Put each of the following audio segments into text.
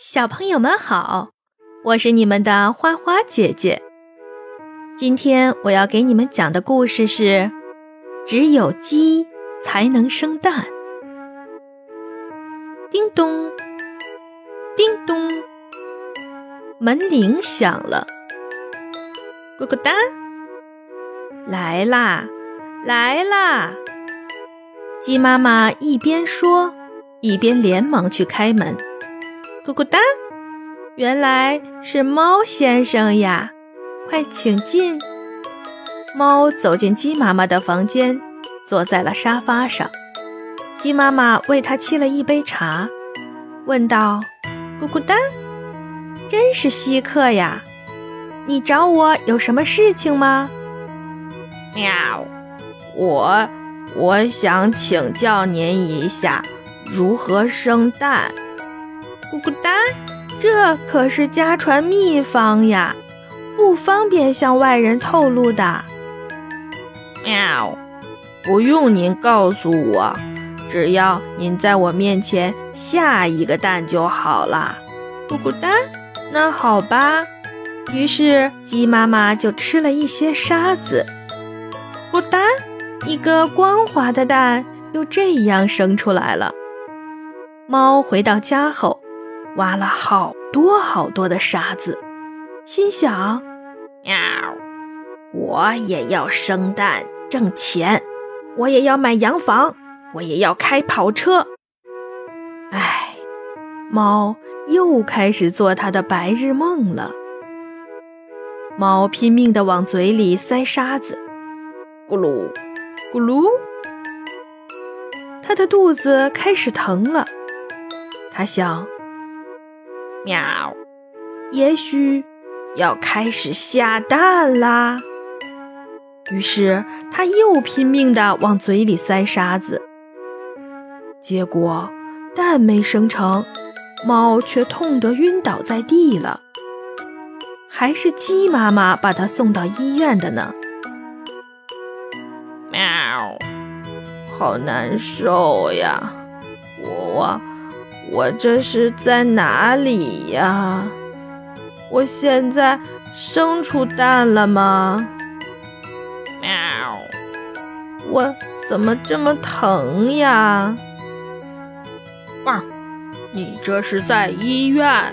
小朋友们好，我是你们的花花姐姐。今天我要给你们讲的故事是：只有鸡才能生蛋。叮咚，叮咚，门铃响了。咕咕哒，来啦，来啦！鸡妈妈一边说，一边连忙去开门。咕咕哒，原来是猫先生呀！快请进。猫走进鸡妈妈的房间，坐在了沙发上。鸡妈妈为它沏了一杯茶，问道：“咕咕哒，真是稀客呀！你找我有什么事情吗？”喵，我我想请教您一下，如何生蛋。咕咕哒，这可是家传秘方呀，不方便向外人透露的。喵，不用您告诉我，只要您在我面前下一个蛋就好了。咕咕哒，那好吧。于是鸡妈妈就吃了一些沙子，咕哒，一个光滑的蛋又这样生出来了。猫回到家后。挖了好多好多的沙子，心想：“喵，我也要生蛋挣钱，我也要买洋房，我也要开跑车。”哎，猫又开始做它的白日梦了。猫拼命地往嘴里塞沙子，咕噜，咕噜，它的肚子开始疼了。它想。喵，也许要开始下蛋啦。于是他又拼命地往嘴里塞沙子，结果蛋没生成，猫却痛得晕倒在地了。还是鸡妈妈把它送到医院的呢。喵，好难受呀，我。我这是在哪里呀？我现在生出蛋了吗？喵！我怎么这么疼呀？汪！你这是在医院，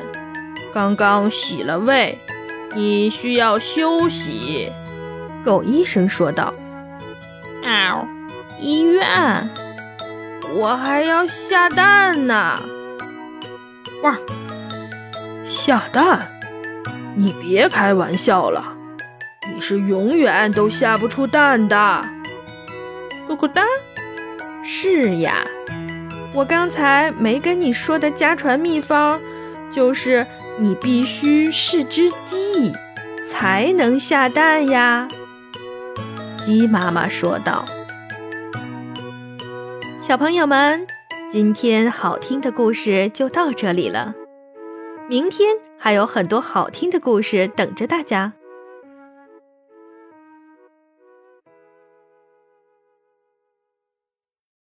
刚刚洗了胃，你需要休息。狗医生说道。喵！医院，我还要下蛋呢。哇！下蛋？你别开玩笑了，你是永远都下不出蛋的。咕咕哒，是呀，我刚才没跟你说的家传秘方，就是你必须是只鸡，才能下蛋呀。鸡妈妈说道。小朋友们。今天好听的故事就到这里了，明天还有很多好听的故事等着大家。